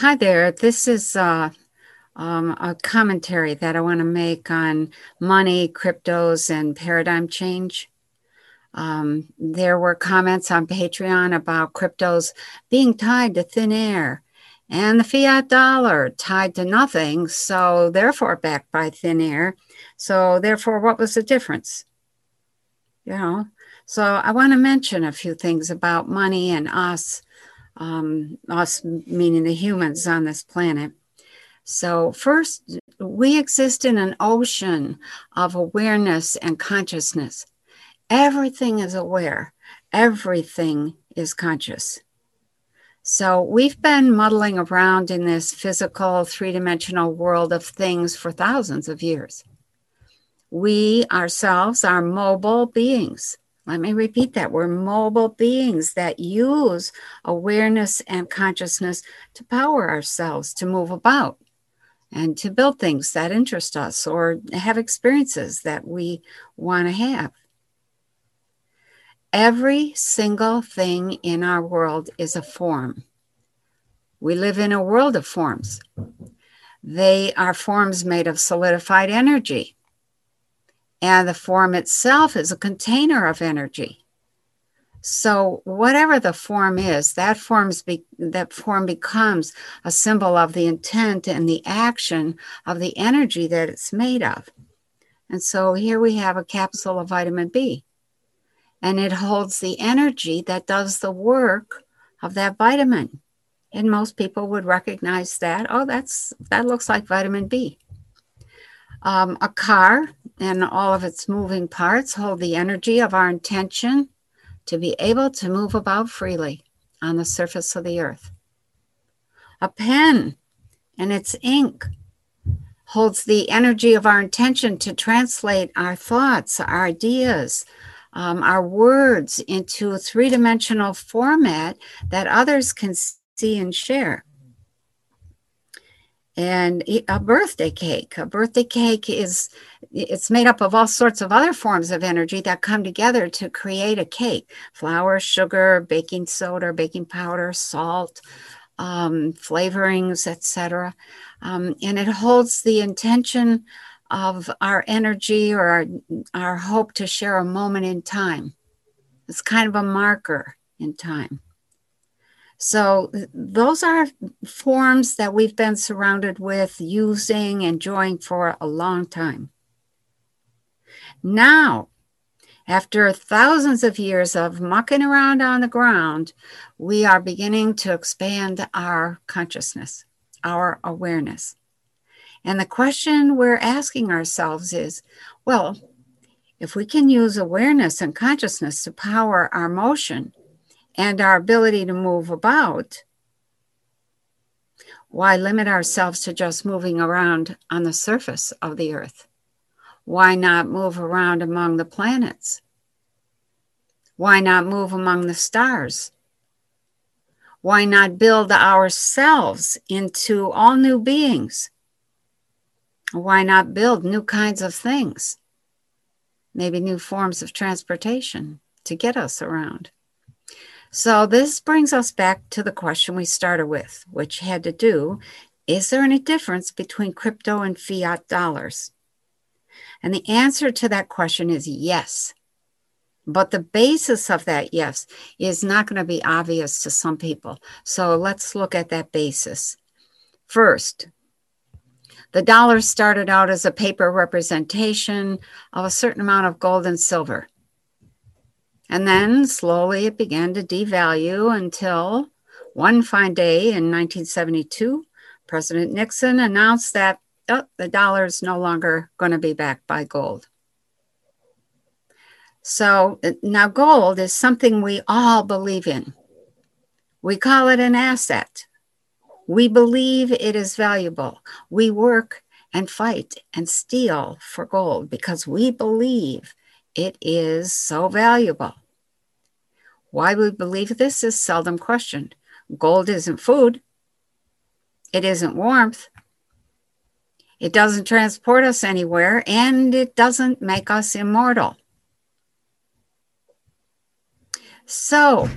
Hi there. This is uh, um, a commentary that I want to make on money, cryptos, and paradigm change. Um, there were comments on Patreon about cryptos being tied to thin air and the fiat dollar tied to nothing, so therefore backed by thin air. So, therefore, what was the difference? You know, so I want to mention a few things about money and us um, us meaning the humans on this planet. So, first, we exist in an ocean of awareness and consciousness. Everything is aware, everything is conscious. So, we've been muddling around in this physical, three dimensional world of things for thousands of years. We ourselves are mobile beings. Let me repeat that. We're mobile beings that use awareness and consciousness to power ourselves, to move about, and to build things that interest us or have experiences that we want to have. Every single thing in our world is a form. We live in a world of forms. They are forms made of solidified energy and the form itself is a container of energy. So whatever the form is, that forms be, that form becomes a symbol of the intent and the action of the energy that it's made of. And so here we have a capsule of vitamin B, and it holds the energy that does the work of that vitamin. And most people would recognize that. Oh, that's that looks like vitamin B. Um, a car and all of its moving parts hold the energy of our intention to be able to move about freely on the surface of the earth. A pen and its ink holds the energy of our intention to translate our thoughts, our ideas, um, our words into a three dimensional format that others can see and share and a birthday cake. A birthday cake is it's made up of all sorts of other forms of energy that come together to create a cake. Flour sugar baking soda baking powder salt um, flavorings etc um, and it holds the intention of our energy or our, our hope to share a moment in time. It's kind of a marker in time so, those are forms that we've been surrounded with, using, enjoying for a long time. Now, after thousands of years of mucking around on the ground, we are beginning to expand our consciousness, our awareness. And the question we're asking ourselves is well, if we can use awareness and consciousness to power our motion, and our ability to move about, why limit ourselves to just moving around on the surface of the earth? Why not move around among the planets? Why not move among the stars? Why not build ourselves into all new beings? Why not build new kinds of things? Maybe new forms of transportation to get us around. So this brings us back to the question we started with, which had to do is there any difference between crypto and fiat dollars? And the answer to that question is yes. But the basis of that yes is not going to be obvious to some people. So let's look at that basis. First, the dollar started out as a paper representation of a certain amount of gold and silver. And then slowly it began to devalue until one fine day in 1972, President Nixon announced that oh, the dollar is no longer going to be backed by gold. So now gold is something we all believe in. We call it an asset. We believe it is valuable. We work and fight and steal for gold because we believe it is so valuable. Why we believe this is seldom questioned. Gold isn't food, it isn't warmth, it doesn't transport us anywhere, and it doesn't make us immortal. So,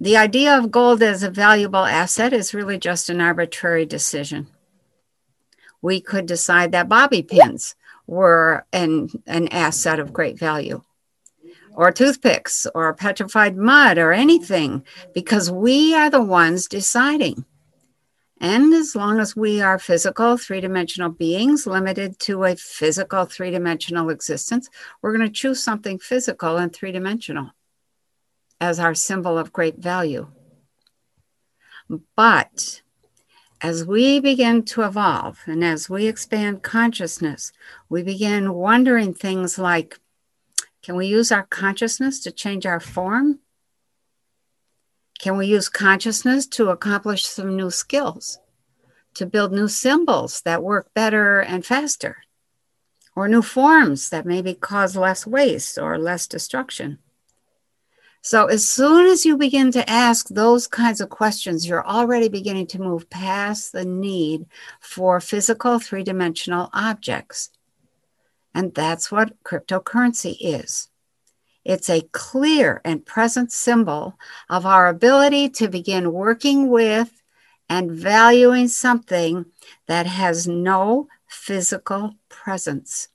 the idea of gold as a valuable asset is really just an arbitrary decision. We could decide that bobby pins were an, an asset of great value, or toothpicks, or petrified mud, or anything, because we are the ones deciding. And as long as we are physical, three dimensional beings limited to a physical, three dimensional existence, we're going to choose something physical and three dimensional as our symbol of great value. But as we begin to evolve and as we expand consciousness, we begin wondering things like can we use our consciousness to change our form? Can we use consciousness to accomplish some new skills, to build new symbols that work better and faster, or new forms that maybe cause less waste or less destruction? So, as soon as you begin to ask those kinds of questions, you're already beginning to move past the need for physical three dimensional objects. And that's what cryptocurrency is. It's a clear and present symbol of our ability to begin working with and valuing something that has no physical presence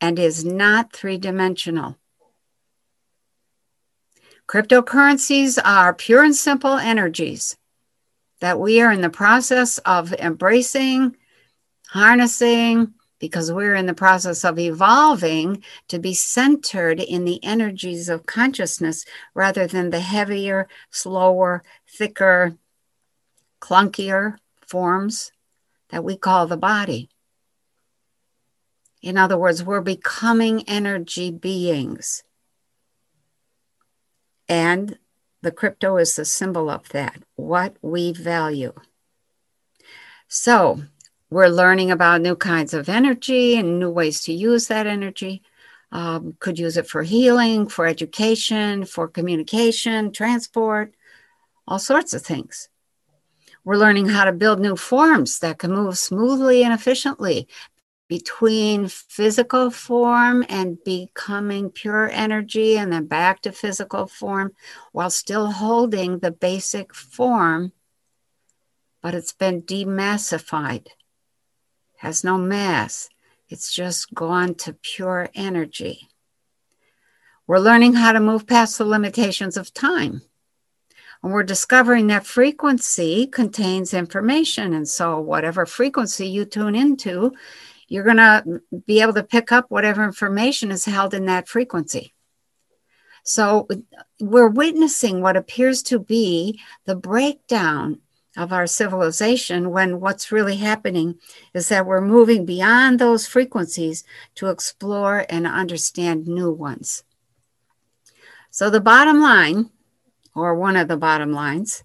and is not three dimensional. Cryptocurrencies are pure and simple energies that we are in the process of embracing, harnessing, because we're in the process of evolving to be centered in the energies of consciousness rather than the heavier, slower, thicker, clunkier forms that we call the body. In other words, we're becoming energy beings. And the crypto is the symbol of that, what we value. So, we're learning about new kinds of energy and new ways to use that energy. Um, could use it for healing, for education, for communication, transport, all sorts of things. We're learning how to build new forms that can move smoothly and efficiently between physical form and becoming pure energy and then back to physical form while still holding the basic form, but it's been demassified has no mass. It's just gone to pure energy. We're learning how to move past the limitations of time. And we're discovering that frequency contains information. And so, whatever frequency you tune into, you're going to be able to pick up whatever information is held in that frequency. So, we're witnessing what appears to be the breakdown of our civilization when what's really happening is that we're moving beyond those frequencies to explore and understand new ones. So, the bottom line, or one of the bottom lines,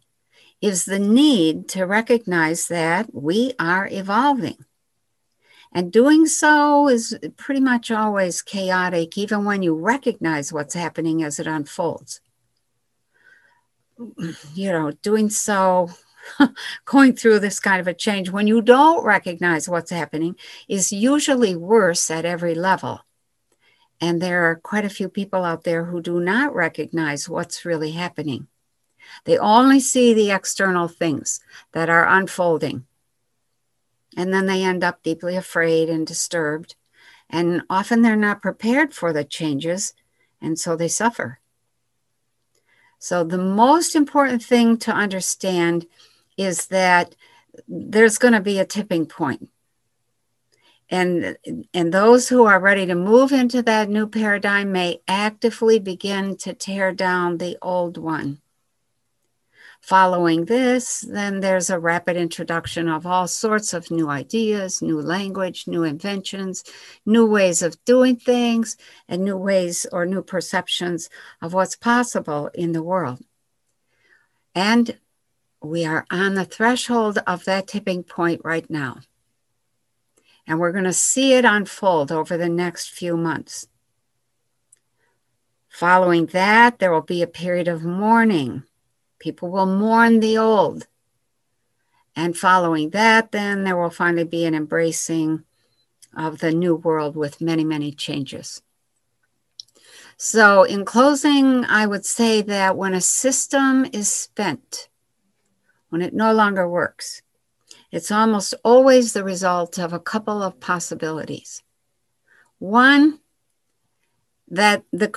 is the need to recognize that we are evolving. And doing so is pretty much always chaotic, even when you recognize what's happening as it unfolds. You know, doing so going through this kind of a change when you don't recognize what's happening is usually worse at every level. And there are quite a few people out there who do not recognize what's really happening. They only see the external things that are unfolding. And then they end up deeply afraid and disturbed. And often they're not prepared for the changes, and so they suffer. So, the most important thing to understand is that there's going to be a tipping point. And, and those who are ready to move into that new paradigm may actively begin to tear down the old one. Following this, then there's a rapid introduction of all sorts of new ideas, new language, new inventions, new ways of doing things, and new ways or new perceptions of what's possible in the world. And we are on the threshold of that tipping point right now. And we're going to see it unfold over the next few months. Following that, there will be a period of mourning. People will mourn the old. And following that, then there will finally be an embracing of the new world with many, many changes. So, in closing, I would say that when a system is spent, when it no longer works, it's almost always the result of a couple of possibilities. One, that the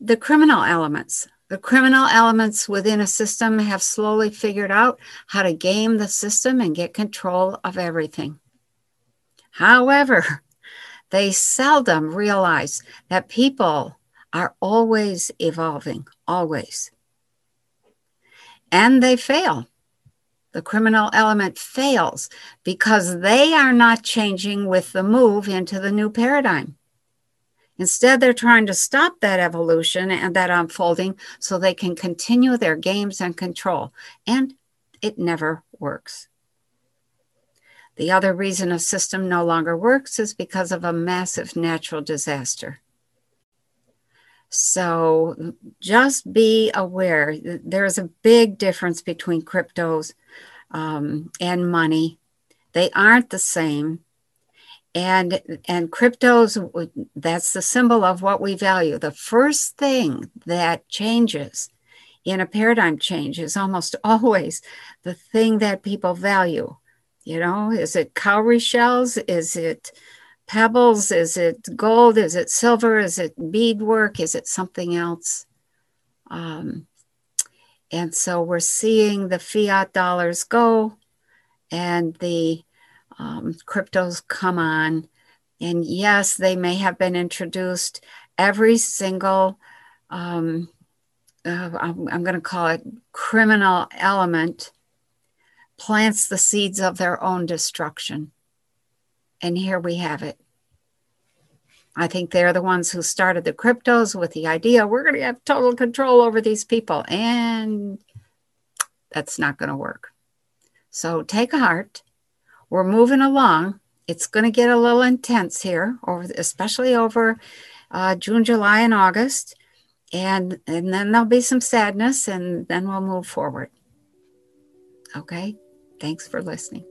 the criminal elements the criminal elements within a system have slowly figured out how to game the system and get control of everything. However, they seldom realize that people are always evolving, always. And they fail. The criminal element fails because they are not changing with the move into the new paradigm. Instead, they're trying to stop that evolution and that unfolding so they can continue their games and control. And it never works. The other reason a system no longer works is because of a massive natural disaster. So just be aware there's a big difference between cryptos um, and money. They aren't the same and and cryptos that's the symbol of what we value. The first thing that changes in a paradigm change is almost always the thing that people value. You know is it cowrie shells? Is it pebbles? Is it gold? Is it silver? Is it beadwork? Is it something else? Um, and so we're seeing the fiat dollars go and the um, cryptos come on. And yes, they may have been introduced. Every single, um, uh, I'm, I'm going to call it criminal element, plants the seeds of their own destruction. And here we have it. I think they're the ones who started the cryptos with the idea we're going to have total control over these people. And that's not going to work. So take heart we're moving along. It's going to get a little intense here, over, especially over uh, June, July, and August. And, and then there'll be some sadness, and then we'll move forward. Okay. Thanks for listening.